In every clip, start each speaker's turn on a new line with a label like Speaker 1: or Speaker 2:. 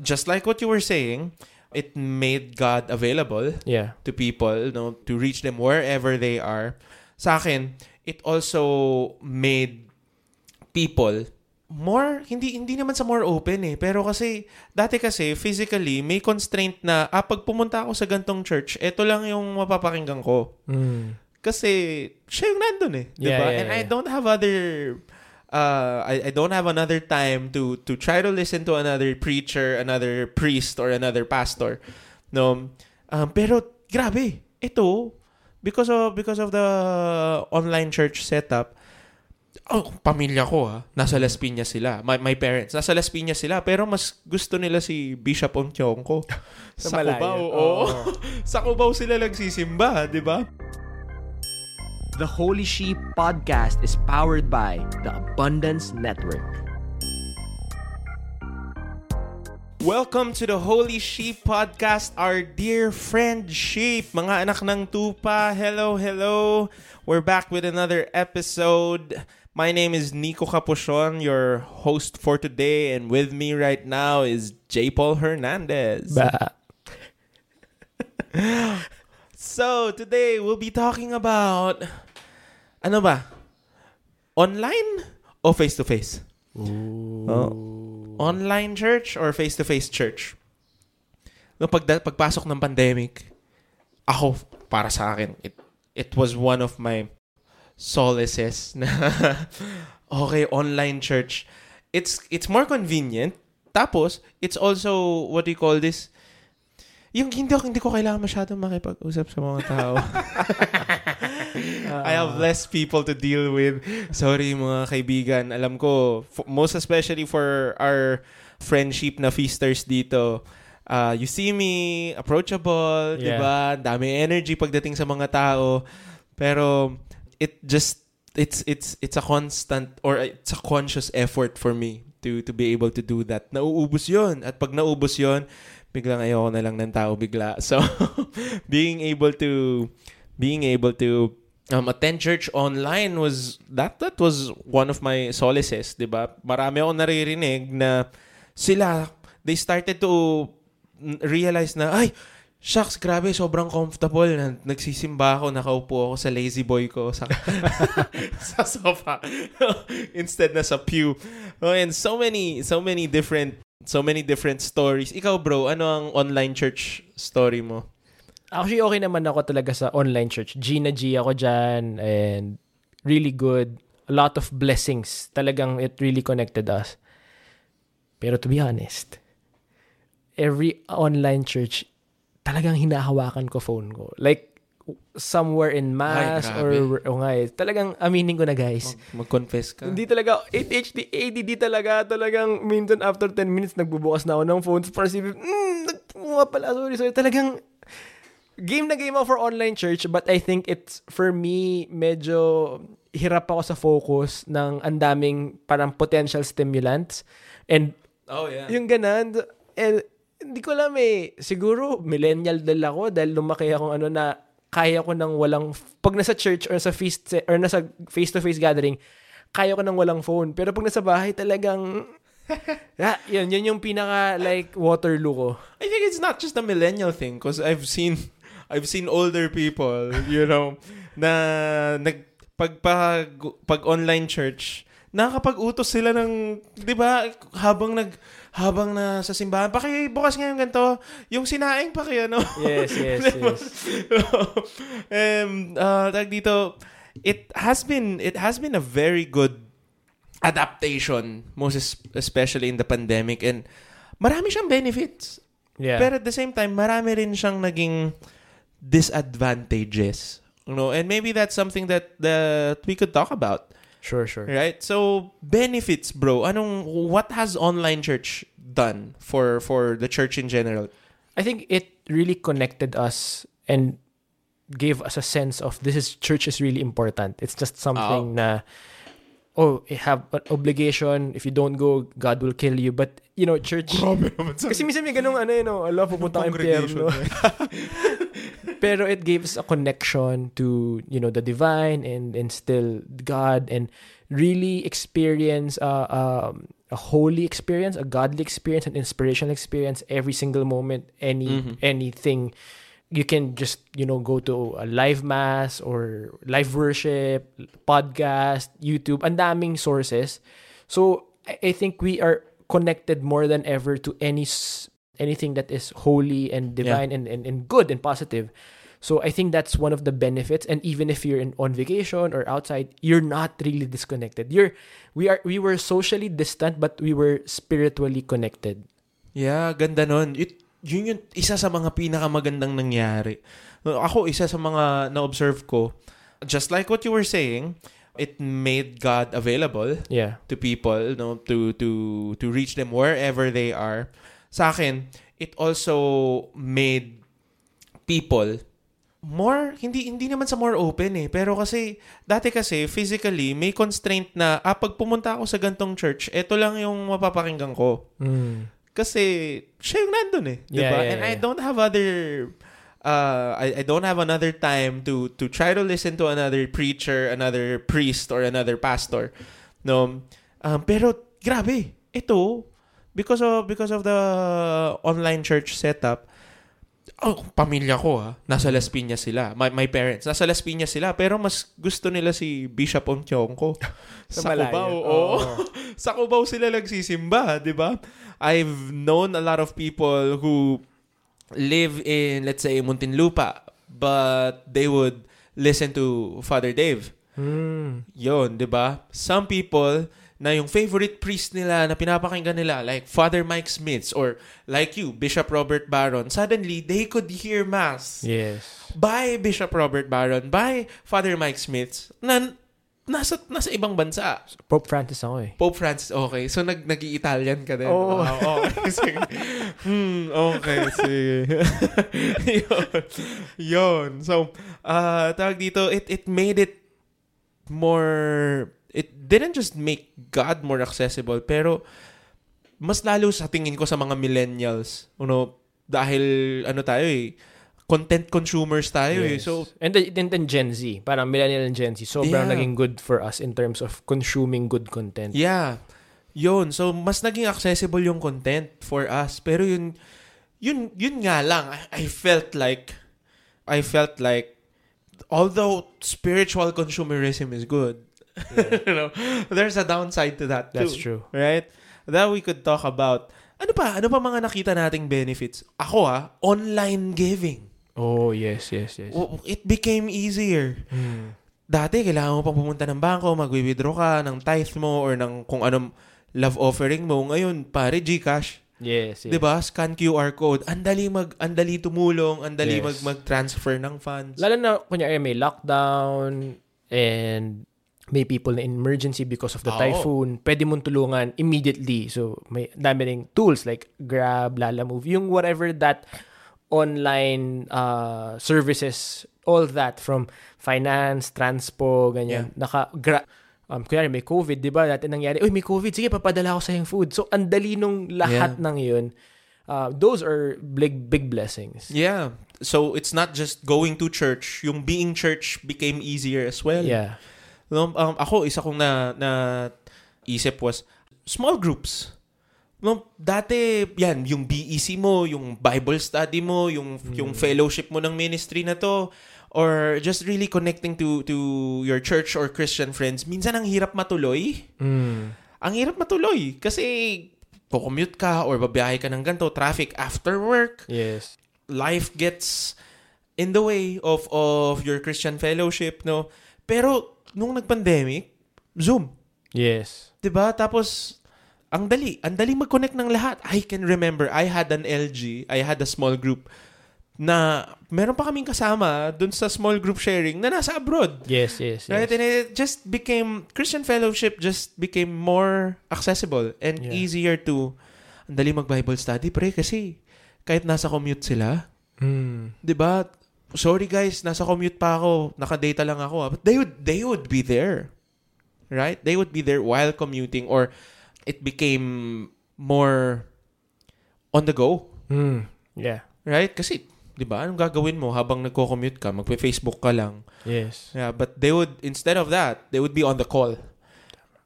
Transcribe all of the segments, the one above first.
Speaker 1: just like what you were saying, it made God available
Speaker 2: Yeah.
Speaker 1: to people, no, to reach them wherever they are. Sa akin, it also made people more hindi hindi naman sa more open eh pero kasi dati kasi physically may constraint na ah pag pumunta ako sa gantong church eto lang yung mapapakinggan ko
Speaker 2: Mm.
Speaker 1: kasi siya yung nandun eh
Speaker 2: Yeah,
Speaker 1: ba
Speaker 2: yeah,
Speaker 1: and I
Speaker 2: yeah.
Speaker 1: don't have other uh I, I don't have another time to to try to listen to another preacher another priest or another pastor no um, pero grabe ito because of because of the online church setup oh, pamilya ko ha, nasa Las Piñas sila. My, my parents, nasa Las Piñas sila. Pero mas gusto nila si Bishop Onkyongko.
Speaker 2: Sa
Speaker 1: sa. Cubao. Oo. sa Cubao sila nagsisimba, di ba?
Speaker 3: The Holy Sheep podcast is powered by the Abundance Network.
Speaker 1: Welcome to the Holy Sheep Podcast, our dear friend Sheep. Mga anak ng tupa, hello, hello. We're back with another episode. My name is Nico Capuchon, your host for today. And with me right now is J. Paul Hernandez.
Speaker 2: Ba.
Speaker 1: So, today we'll be talking about ano ba? Online o face-to-face? Oh. Online church or face-to-face church? No, pag pagpasok ng pandemic, ako para sa akin, it it was one of my solaces na okay, online church. It's it's more convenient. Tapos, it's also what do you call this? Yung hindi, ako- hindi ko kailangan masyadong makipag-usap sa mga tao. I have less people to deal with. Sorry mga kaibigan. Alam ko, f- most especially for our friendship na feasters dito, uh, you see me, approachable, di
Speaker 2: Yeah.
Speaker 1: ba? Dami energy pagdating sa mga tao. Pero, it just, it's, it's, it's a constant, or it's a conscious effort for me to, to be able to do that. Nauubos yon At pag naubos yon biglang ayoko na lang ng tao bigla. So, being able to, being able to um, attend church online was that that was one of my solaces, 'di ba? Marami akong naririnig na sila they started to realize na ay Shucks, grabe, sobrang comfortable. Na, nagsisimba ako, nakaupo ako sa lazy boy ko sa, sa sofa instead na sa pew. Oh, and so many, so many different, so many different stories. Ikaw, bro, ano ang online church story mo?
Speaker 2: Actually, okay naman ako talaga sa online church. G na G ako dyan and really good. A lot of blessings. Talagang it really connected us. Pero to be honest, every online church, talagang hinahawakan ko phone ko. Like, somewhere in mass
Speaker 1: Ay,
Speaker 2: or, o nga eh. Talagang aminin ko na guys.
Speaker 1: Mag- mag-confess ka?
Speaker 2: Hindi talaga, ADHD, ADD talaga, talagang minsan after 10 minutes, nagbubukas na ako ng phone para si mm, nagpunga pala, sorry, sorry. Talagang, game na game ako for online church, but I think it's, for me, medyo hirap ako sa focus ng andaming parang potential stimulants. And
Speaker 1: Oh, yeah.
Speaker 2: yung ganan, eh, hindi ko alam eh. Siguro, millennial dal ako dahil lumaki akong ano na kaya ko nang walang, pag nasa church or sa feast, or nasa face-to-face gathering, kaya ko nang walang phone. Pero pag nasa bahay talagang, ah, yun, yun yung pinaka like Waterloo ko.
Speaker 1: I think it's not just a millennial thing because I've seen I've seen older people, you know, na nag pag pag, pag online church, nakakapag-utos sila ng, 'di ba, habang nag habang na sa simbahan, paki bukas ngayon ganito, yung sinaing paki ano.
Speaker 2: Yes, yes,
Speaker 1: Diba?
Speaker 2: yes.
Speaker 1: um, uh, tag dito, it has been it has been a very good adaptation, most es- especially in the pandemic and marami siyang benefits.
Speaker 2: Yeah.
Speaker 1: Pero at the same time, marami rin siyang naging disadvantages. You know, and maybe that's something that that we could talk about,
Speaker 2: sure, sure.
Speaker 1: right? So, benefits, bro. Anong what has online church done for for the church in general?
Speaker 2: I think it really connected us and gave us a sense of this is church is really important. It's just something oh. na oh, you have an obligation. If you don't go, God will kill you. But, you know, church... Kasi minsan may ganung ano, you know, Allah, pupunta ang impyerno. Pero it gives a connection to, you know, the divine and, and still God and really experience uh, um, a holy experience, a godly experience, an inspirational experience every single moment, any
Speaker 1: Mhm.
Speaker 2: anything you can just, you know, go to a live mass or live worship, podcast, YouTube, and daming sources. So I, think we are connected more than ever to any anything that is holy and divine and, and, and good and positive. So I think that's one of the benefits. And even if you're in, on vacation or outside, you're not really disconnected. You're we are we were socially distant, but we were spiritually connected.
Speaker 1: Yeah, ganda nun. It, yun yung isa sa mga pinakamagandang nangyari. Ako, isa sa mga na-observe ko, just like what you were saying, it made God available
Speaker 2: Yeah.
Speaker 1: to people, no, to to to reach them wherever they are. Sa akin, it also made people more hindi hindi naman sa more open eh pero kasi dati kasi physically may constraint na ah pag pumunta ako sa gantong church eto lang yung mapapakinggan ko
Speaker 2: Mm.
Speaker 1: kasi siya yung nandun eh.
Speaker 2: Yeah,
Speaker 1: ba?
Speaker 2: yeah,
Speaker 1: And I
Speaker 2: yeah.
Speaker 1: don't have other uh, I, I don't have another time to to try to listen to another preacher, another priest, or another pastor. No. Um, pero grabe, ito because of because of the online church setup, oh, pamilya ko ha, nasa Las Piñas sila. My, my parents, nasa Las Piñas sila, pero mas gusto nila si Bishop Ontiongko.
Speaker 2: Sa
Speaker 1: sa. Cubao,
Speaker 2: Oo.
Speaker 1: oo. sa Cubao sila nagsisimba, di ba? I've known a lot of people who live in, let's say, Muntinlupa, but they would listen to Father Dave.
Speaker 2: Mm.
Speaker 1: Yon, 'di ba? Some people na yung favorite priest nila na pinapakinggan nila like Father Mike Smiths or like you, Bishop Robert Barron, suddenly they could hear mass
Speaker 2: Yes.
Speaker 1: by Bishop Robert Barron, by Father Mike Smiths na nasa nasa ibang bansa.
Speaker 2: Pope Francis ako eh.
Speaker 1: Pope Francis, okay. So, nag, nag-i-Italian ka din.
Speaker 2: Oo.
Speaker 1: Wow, okay. Sige. Hmm, okay. Sige. yun. Yun. So, uh, tawag dito, it, it made it more, didn't just make God more accessible, pero mas lalo sa tingin ko sa mga millennials. Ano, dahil, ano tayo eh, content consumers tayo eh.
Speaker 2: Yes.
Speaker 1: So,
Speaker 2: and then, and then Gen Z, parang millennial and Gen Z, sobrang
Speaker 1: Yeah.
Speaker 2: naging good for us in terms of consuming good content.
Speaker 1: Yeah. Yun. So, mas naging accessible yung content for us. Pero yun, yun, yun nga lang. I, I felt like, I felt like, although spiritual consumerism is good, you know, there's a downside to that too.
Speaker 2: That's true.
Speaker 1: Right? That we could talk about. Ano pa? Ano pa mga nakita nating benefits? Ako ah, online giving.
Speaker 2: Oh, yes, yes, yes.
Speaker 1: It became easier.
Speaker 2: Mm.
Speaker 1: Dati, kailangan mo pang pumunta ng bangko, mag-withdraw ka ng tithe mo or ng kung anong love offering mo. Ngayon, pare, Gcash.
Speaker 2: Yes, yes.
Speaker 1: 'Di ba? Scan QR code. Andali mag andali tumulong, andali
Speaker 2: Yes.
Speaker 1: mag mag-transfer ng funds.
Speaker 2: Lalo na, kunyari, may lockdown and may people na in emergency because of the
Speaker 1: Oo.
Speaker 2: typhoon, pwede mong tulungan immediately. So, may dami ring tools like Grab, Lalamove, yung whatever that online uh, services, all that from finance, transpo, ganyan. Naka, gra- um, kunyari may COVID, di ba? Dati nangyari, uy, may COVID, sige, papadala ko sa yung food. So, ang dali nung lahat ng yun. Uh, those are big, big blessings.
Speaker 1: Yeah. So it's not just going to church, yung being church became easier as well.
Speaker 2: Yeah.
Speaker 1: No, um, ako isa kong na na isip was small groups. No, dati yan yung BEC mo, yung Bible study mo, yung yung fellowship mo ng ministry na to or just really connecting to to your church or Christian friends. Minsan ang hirap matuloy.
Speaker 2: Mm.
Speaker 1: Ang hirap matuloy kasi po-commute ka or babiyahe ka ng ganito, traffic after work
Speaker 2: Yes.
Speaker 1: life gets in the way of of your Christian fellowship, no? Pero nung nag-pandemic, Zoom,
Speaker 2: Yes.
Speaker 1: 'di ba? Tapos ang dali, ang dali mag-connect ng lahat. I can remember I had an LG, I had a small group na meron pa kaming kasama dun sa small group sharing na nasa abroad.
Speaker 2: Yes, yes, yes.
Speaker 1: Right? And it just became, Christian fellowship just became more accessible and
Speaker 2: Yeah.
Speaker 1: easier to, ang dali mag-Bible study, pre, kasi kahit nasa commute sila,
Speaker 2: Mm.
Speaker 1: 'di ba? Sorry guys, nasa commute pa ako, naka-data lang ako. ah. But they would they would be there. Right? They would be there while commuting or it became more on the go.
Speaker 2: Mm. Yeah.
Speaker 1: Right? Kasi 'di ba? Anong gagawin mo habang nagko-commute ka? Magpe-Facebook ka lang.
Speaker 2: Yes.
Speaker 1: Yeah, but they would instead of that, they would be on the call.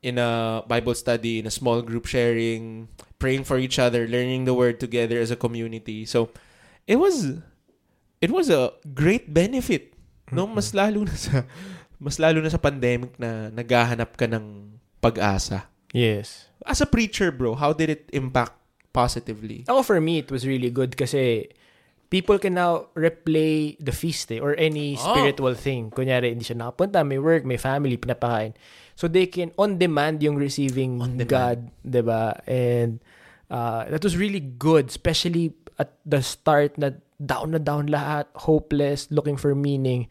Speaker 1: in a Bible study, in a small group sharing, praying for each other, learning the word together as a community. So, it was it was a great benefit. No, mas lalo na sa mas lalo na sa pandemic na naghahanap ka ng pag-asa.
Speaker 2: Yes.
Speaker 1: As a preacher, bro, how did it impact positively?
Speaker 2: Ako for me, it was really good kasi people can now replay the feast eh, or any
Speaker 1: Oh.
Speaker 2: spiritual thing. Kunyari, hindi siya nakapunta, may work, may family, pinapakain. So they can, on demand yung receiving
Speaker 1: On demand.
Speaker 2: God, 'di ba And uh, that was really good, especially at the start na down na down lahat, hopeless, looking for meaning.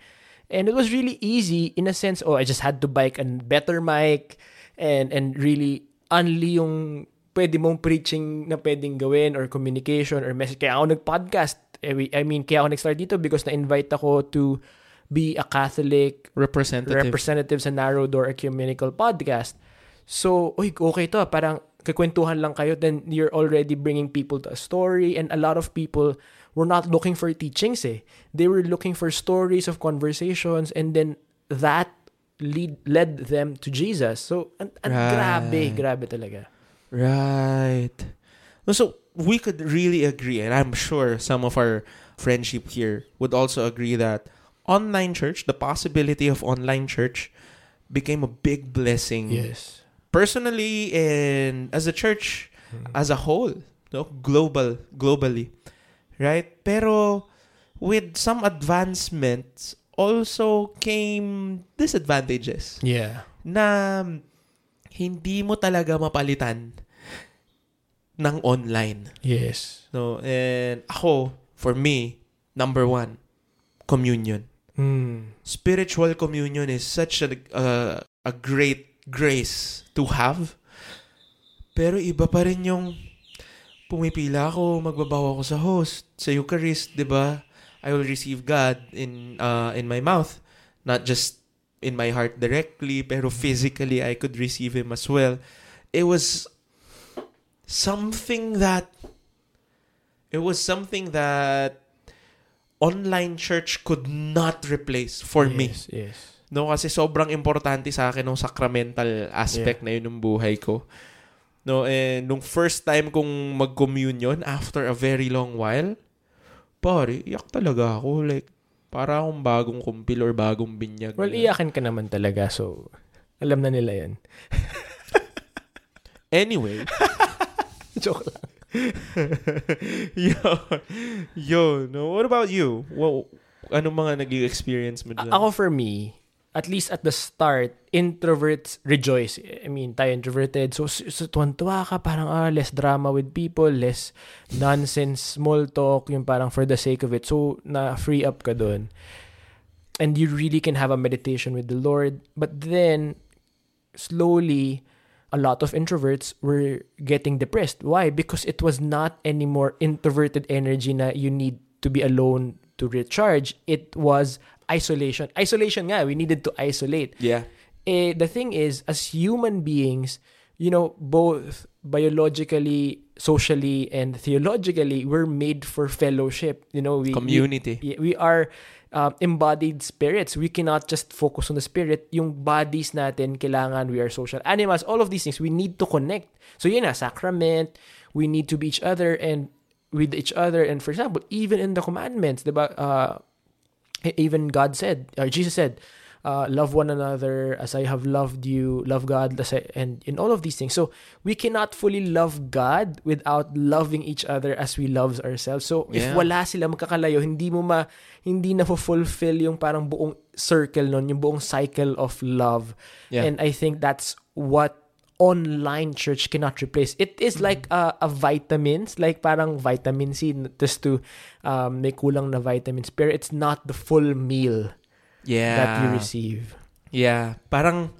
Speaker 2: And it was really easy in a sense, oh, I just had to buy a better mic and and really only yung pwede mong preaching na pwedeng gawin or communication or message. Kaya ako nag-podcast. Eh, I mean, kaya ako nag-start dito because na-invite ako to be a Catholic
Speaker 1: Representative.
Speaker 2: representative sa Narrow Door Ecumenical Podcast. So, uy, okay to. Parang kakwentuhan lang kayo, then you're already bringing people to a story. And a lot of people were not looking for teachings eh. They were looking for stories of conversations and then that lead, led them to Jesus. So, an, an
Speaker 1: Right.
Speaker 2: grabe, grabe talaga.
Speaker 1: Right. So we could really agree, and I'm sure some of our friendship here would also agree that online church, the possibility of online church, became a big blessing.
Speaker 2: Yes.
Speaker 1: Personally, and as a church as a whole, no, global, globally, right? Pero with some advancements, also came disadvantages
Speaker 2: Yeah.
Speaker 1: na hindi mo talaga mapalitan ng online.
Speaker 2: Yes.
Speaker 1: No, and ako, for me, number one, communion.
Speaker 2: Mm.
Speaker 1: Spiritual communion is such a, uh, a great grace to have. Pero iba pa rin yung pumipila ako, magbabaw ako sa host, sa Eucharist, di ba? I will receive God in uh, in my mouth, not just in my heart directly, pero physically I could receive Him as well. It was something that it was something that online church could not replace for me.
Speaker 2: Yes, yes.
Speaker 1: No, kasi sobrang importante sa akin ng sacramental aspect na yun ng buhay ko. No, and nung first time kong mag-communion after a very long while, pare, iyak talaga ako. Like, para akong bagong kumpil or bagong binyag.
Speaker 2: Well,
Speaker 1: na-
Speaker 2: iyakin ka naman talaga. So, alam na nila yan.
Speaker 1: Anyway,
Speaker 2: Joke lang.
Speaker 1: yo, yo, no, what about you? Well, anong mga naging experience mo
Speaker 2: A-
Speaker 1: dyan?
Speaker 2: Ako for me, at least at the start, introverts rejoice. I mean, tayo introverted. So, so, tuwan-tuwa ka, parang ah, less drama with people, less nonsense, small talk, yung parang for the sake of it. So, na-free up ka dun. And you really can have a meditation with the Lord. But then, slowly, a lot of introverts were getting depressed. Why? Because it was not anymore introverted energy na you need to be alone to recharge. It was isolation. Isolation nga, we needed to isolate.
Speaker 1: yeah.
Speaker 2: Eh, the thing is, as human beings, you know, both biologically, socially, and theologically, we're made for fellowship. You know, we, we
Speaker 1: Community.
Speaker 2: Yeah, we are um, embodied spirits. We cannot just focus on the spirit. Yung bodies natin, kailangan, we are social animals. All of these things, we need to connect. So yun na, sacrament, we need to be each other and with each other. And for example, even in the commandments, diba, uh, even God said, or Jesus said, uh, love one another as I have loved you, love God, and in all of these things. So we cannot fully love God without loving each other as we love ourselves. So if
Speaker 1: Yeah.
Speaker 2: wala sila magkakalayo, hindi mo ma, hindi na fulfill yung parang buong circle nun, yung buong cycle of love.
Speaker 1: Yeah.
Speaker 2: And I think that's what online church cannot replace. It is
Speaker 1: Mm-hmm.
Speaker 2: like a, a vitamins, like parang vitamin C just to um, may kulang na vitamins. Pero it's not the full meal
Speaker 1: Yeah.
Speaker 2: that you receive.
Speaker 1: Yeah, parang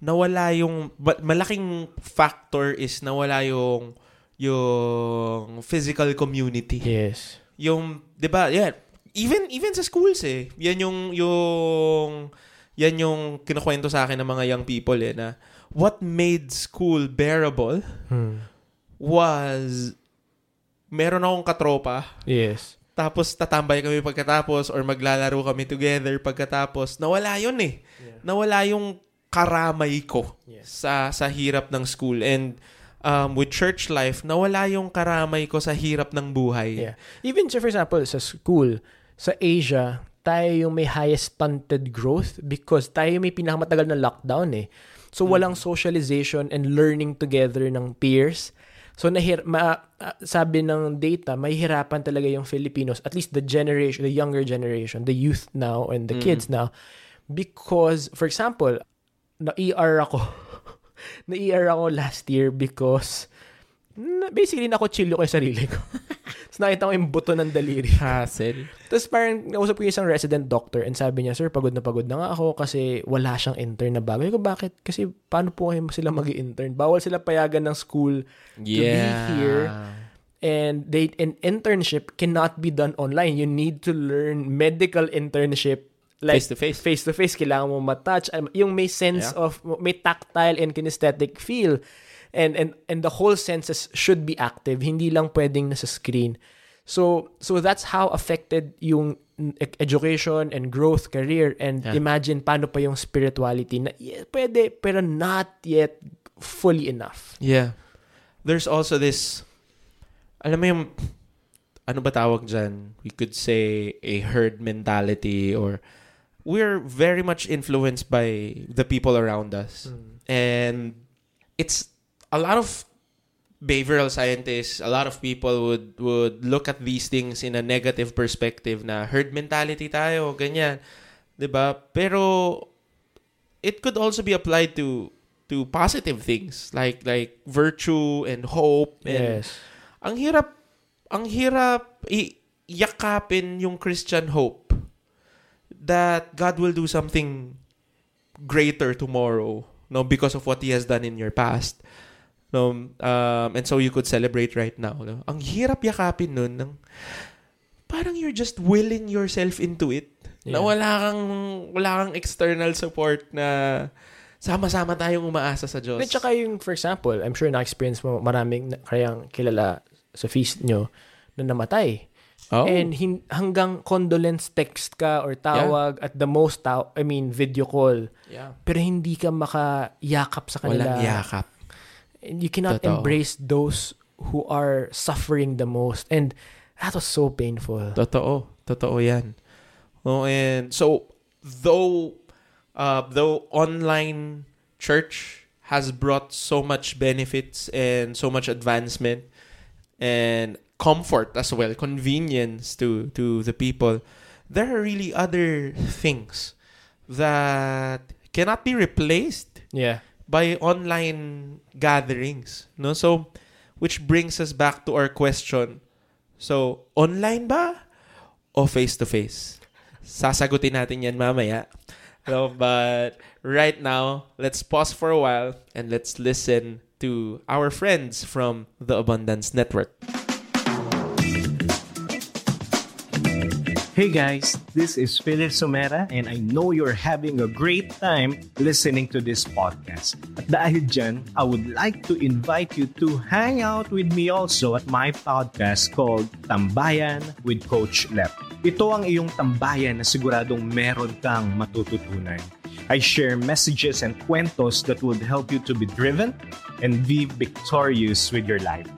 Speaker 1: nawala yung malaking factor is nawala yung yung physical community.
Speaker 2: Yes.
Speaker 1: Yung 'di ba? Yeah. Even even sa schools eh. Yan yung yung yan yung kinukwento sa akin ng mga young people eh na what made school bearable
Speaker 2: Hmm.
Speaker 1: was meron akong katropa
Speaker 2: Yes.
Speaker 1: tapos tatambay kami pagkatapos or maglalaro kami together pagkatapos. Nawala yun eh. Nawala yung karamay ko
Speaker 2: Yes.
Speaker 1: sa sa hirap ng school and um, with church life nawala yung karamay ko sa hirap ng buhay.
Speaker 2: Yeah. Even so, for example, sa school, sa Asia, tayo yung may highest stunted growth because tayo may pinakamatagal na lockdown eh. So, walang socialization and learning together ng peers. So, nahir ma- ah, sabi ng data, mahihirapan talaga yung Filipinos, at least the generation, the younger generation, the youth now and the kids now, because, for example, na-ER ako. na-ER ako last year because na, basically nakuchilyo ko yung sarili ko. Tapos nakita ko yung buto ng daliri.
Speaker 1: Hassle.
Speaker 2: Tapos parang nausap ko yung isang resident doctor and sabi niya, Sir, pagod na pagod na nga ako kasi wala siyang intern na bago. Ko, bakit? Kasi paano po kayo sila mag intern Bawal sila payagan ng school
Speaker 1: Yeah.
Speaker 2: here. and they an internship cannot be done online. You need to learn medical internship like
Speaker 1: Face to face.
Speaker 2: face to face kailangan mo matouch yung may sense
Speaker 1: Yeah.
Speaker 2: of may tactile and kinesthetic feel and and and the whole senses should be active hindi lang pwedeng nasa screen so so that's how affected yung education and growth career and
Speaker 1: Yeah.
Speaker 2: imagine paano pa yung spirituality na yeah, pwede pero not yet fully enough
Speaker 1: Yeah. There's also this, alam mo yung, ano ba tawag dyan? We could say a herd mentality or we're very much influenced by the people around us. Mm. And it's a lot of behavioral scientists, a lot of people would would look at these things in a negative perspective na herd mentality tayo, ganyan. 'Di ba? Pero it could also be applied to to positive things like like virtue and hope and
Speaker 2: yes
Speaker 1: ang hirap ang hirap i- yakapin yung Christian hope that God will do something greater tomorrow no because of what he has done in your past no um and so you could celebrate right now no ang hirap yakapin nun ng parang you're just willing yourself into it na
Speaker 2: Yeah.
Speaker 1: wala kang wala kang external support na sama-sama tayong umaasa sa Diyos.
Speaker 2: At saka yung, for example, I'm sure na-experience mo maraming na- kayang kilala sa feast nyo na namatay.
Speaker 1: oh.
Speaker 2: And hin- hanggang condolence text ka or tawag at the most, taw- I mean, video call.
Speaker 1: yeah.
Speaker 2: Pero hindi ka makayakap sa kanila.
Speaker 1: Walang yakap.
Speaker 2: And you cannot
Speaker 1: Totoo.
Speaker 2: embrace those who are suffering the most. And that was so painful.
Speaker 1: Totoo. Totoo yan. Oh, and so, though, uh, though online church has brought so much benefits and so much advancement and comfort as well, convenience to, to the people, there are really other things that cannot be replaced
Speaker 2: Yeah.
Speaker 1: By online gatherings. No? So, which brings us back to our question. So, online ba o face-to-face? Sasagutin natin yan mamaya. No, but right now, let's pause for a while and let's listen to our friends from the Abundance Network.
Speaker 4: Hey guys, this is Philip Somera and I know you're having a great time listening to this podcast. At dahil dyan, I would like to invite you to hang out with me also at my podcast called Tambayan with Coach Lep. Ito ang iyong tambayan na siguradong meron kang matututunan. I share messages and kwentos that would help you to be driven and be victorious with your life.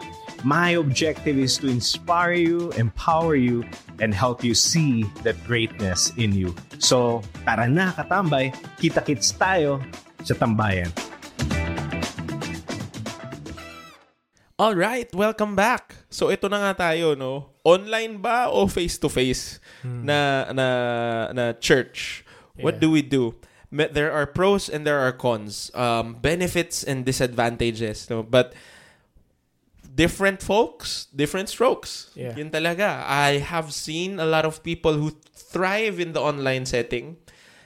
Speaker 4: My objective is to inspire you, empower you, and help you see that greatness in you. So, tara na katambay, kita-kits tayo sa tambayan.
Speaker 1: All right, welcome back. So ito na nga tayo, no. Online ba o face-to-face na na na church? What
Speaker 2: Yeah.
Speaker 1: do we do? There are pros and there are cons. Um, benefits and disadvantages, no. But different folks, different strokes.
Speaker 2: Yeah.
Speaker 1: Yun talaga. I have seen a lot of people who thrive in the online setting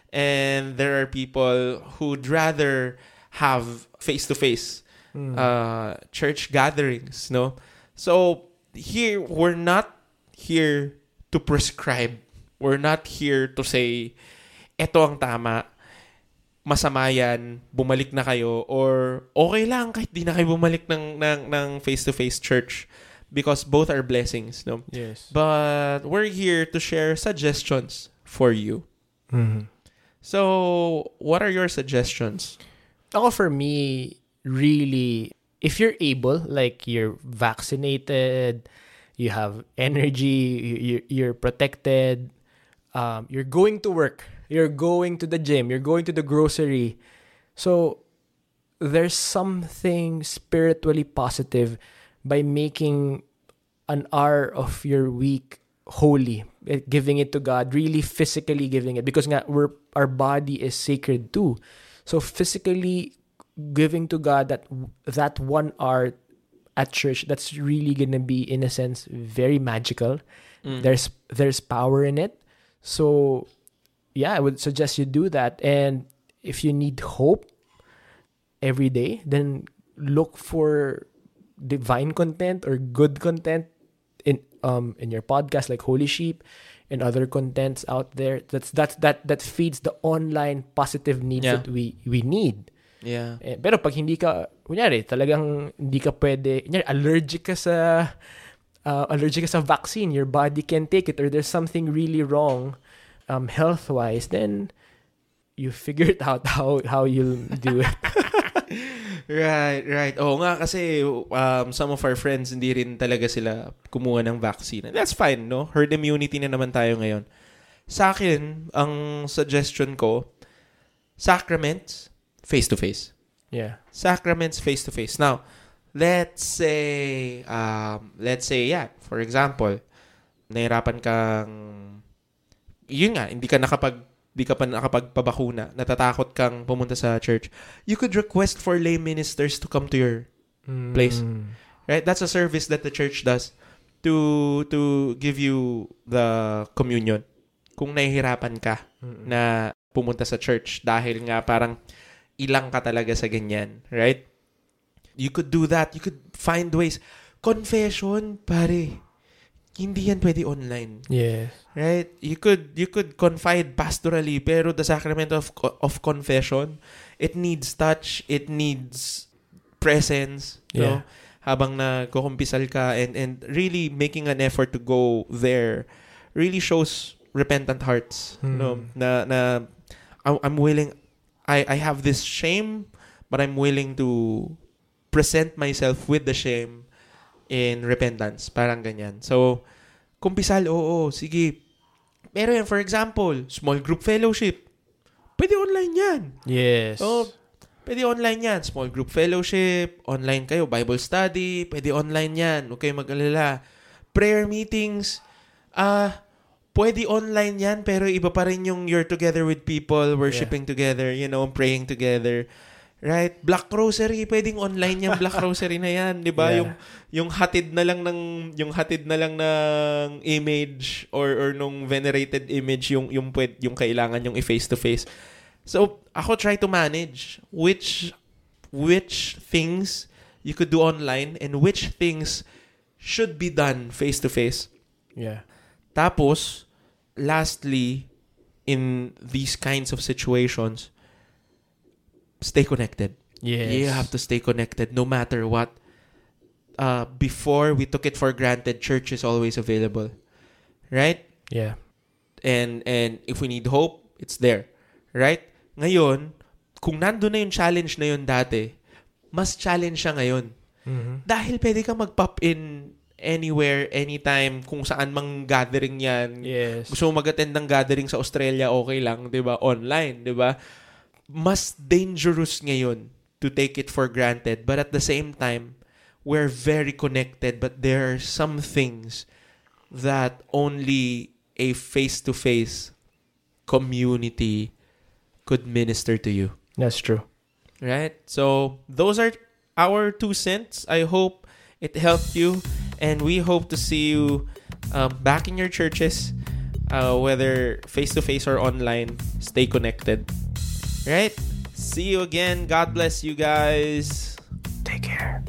Speaker 1: and there are people who'd rather have face-to-face uh, church gatherings, no? So here we're not here to prescribe. We're not here to say eto ang tama. Masama yan, bumalik na kayo or okay lang kahit di na kayo bumalik ng ng ng face-to-face church because both are blessings, no?
Speaker 2: Yes.
Speaker 1: But we're here to share suggestions for you.
Speaker 2: Mhm.
Speaker 1: So, what are your suggestions?
Speaker 2: Ako for me, really, if you're able, like you're vaccinated, you have energy, you- you're protected, um, you're going to work, you're going to the gym, you're going to the grocery. So there's something spiritually positive by making an hour of your week holy, eh, giving it to God, really physically giving it because nga, we're, our body is sacred too. So physically giving to God that that one hour at church, that's really gonna be in a sense very magical. There's there's power in it. So yeah, I would suggest you do that. And if you need hope every day, then look for divine content or good content in um in your podcast like Holy Sheep and other contents out there. That's that's that that feeds the online positive needs
Speaker 1: Yeah.
Speaker 2: that we we need.
Speaker 1: Yeah.
Speaker 2: Eh, pero pag hindi ka, kunyari, talagang hindi ka pwede, kunyari, allergic ka sa, uh, allergic ka sa vaccine, your body can take it, or there's something really wrong um, health-wise, then you figure it out how, how you'll do it.
Speaker 1: Right, right. Oo nga kasi um, some of our friends hindi rin talaga sila kumuha ng vaccine. And that's fine, no? Herd immunity na naman tayo ngayon. Sa akin, ang suggestion ko, sacraments, face-to-face.
Speaker 2: yeah.
Speaker 1: Sacraments, face-to-face. Now, let's say, um, let's say, yeah, for example, nahirapan kang, yun nga, hindi ka nakapag, di ka pa nakapagpabakuna, natatakot kang pumunta sa church, you could request for lay ministers to come to your Place.
Speaker 2: Mm.
Speaker 1: right? That's a service that the church does to to give you the communion. Kung nahihirapan ka
Speaker 2: Mm-mm.
Speaker 1: na pumunta sa church dahil nga parang ilang ka talaga sa ganyan right? You could do that. You could find ways. Confession pare hindi yan pwede online
Speaker 2: Yes.
Speaker 1: right you could you could confide pastorally pero the sacrament of of confession it needs touch it needs presence you know
Speaker 2: Yeah.
Speaker 1: habang nagkukumpisal ka and and really making an effort to go there really shows repentant hearts you know
Speaker 2: Hmm.
Speaker 1: na na I'm willing I I have this shame but I'm willing to present myself with the shame in repentance parang ganyan so kumpisal oo sige pero yan for example small group fellowship pwede online yan
Speaker 2: Yes.
Speaker 1: Oh, pwede online yan. Small group fellowship, online kayo, Bible study, pwede online yan. Huwag kayong mag-alala. Prayer meetings, ah, pwede online yan, pero iba pa rin yung you're together with people, worshiping together, you know, praying together. Right? Black Rosary, pwedeng online yan, Black Rosary na yan, 'di ba?
Speaker 2: Yeah.
Speaker 1: Yung yung hatid na lang ng yung hatid na lang ng image or or nung venerated image yung yung pwed, yung kailangan yung i-face to face. So, ako try to manage which which things you could do online and which things should be done face to face.
Speaker 2: Yeah.
Speaker 1: Tapos, lastly, in these kinds of situations, stay connected.
Speaker 2: Yes.
Speaker 1: You have to stay connected no matter what. Uh, before, we took it for granted, church is always available. Right?
Speaker 2: Yeah.
Speaker 1: And, and if we need hope, it's there. Right? Ngayon, kung nandun na yung challenge na yun dati, mas challenge siya ngayon.
Speaker 2: Mhm.
Speaker 1: Dahil pwede ka mag-pop in anywhere, anytime, kung saan mang gathering yan.
Speaker 2: Yes.
Speaker 1: Gusto mo mag-attend ng gathering sa Australia, okay lang, 'di ba? Online, 'di ba? Mas dangerous ngayon to take it for granted, but at the same time, we're very connected, but there are some things that only a face-to-face community could minister to you.
Speaker 2: That's true.
Speaker 1: Right? So, those are our two cents. I hope it helped you. And we hope to see you um, back in your churches, uh, whether face to face or online. Stay connected. Right? See you again. God bless you guys.
Speaker 2: Take care.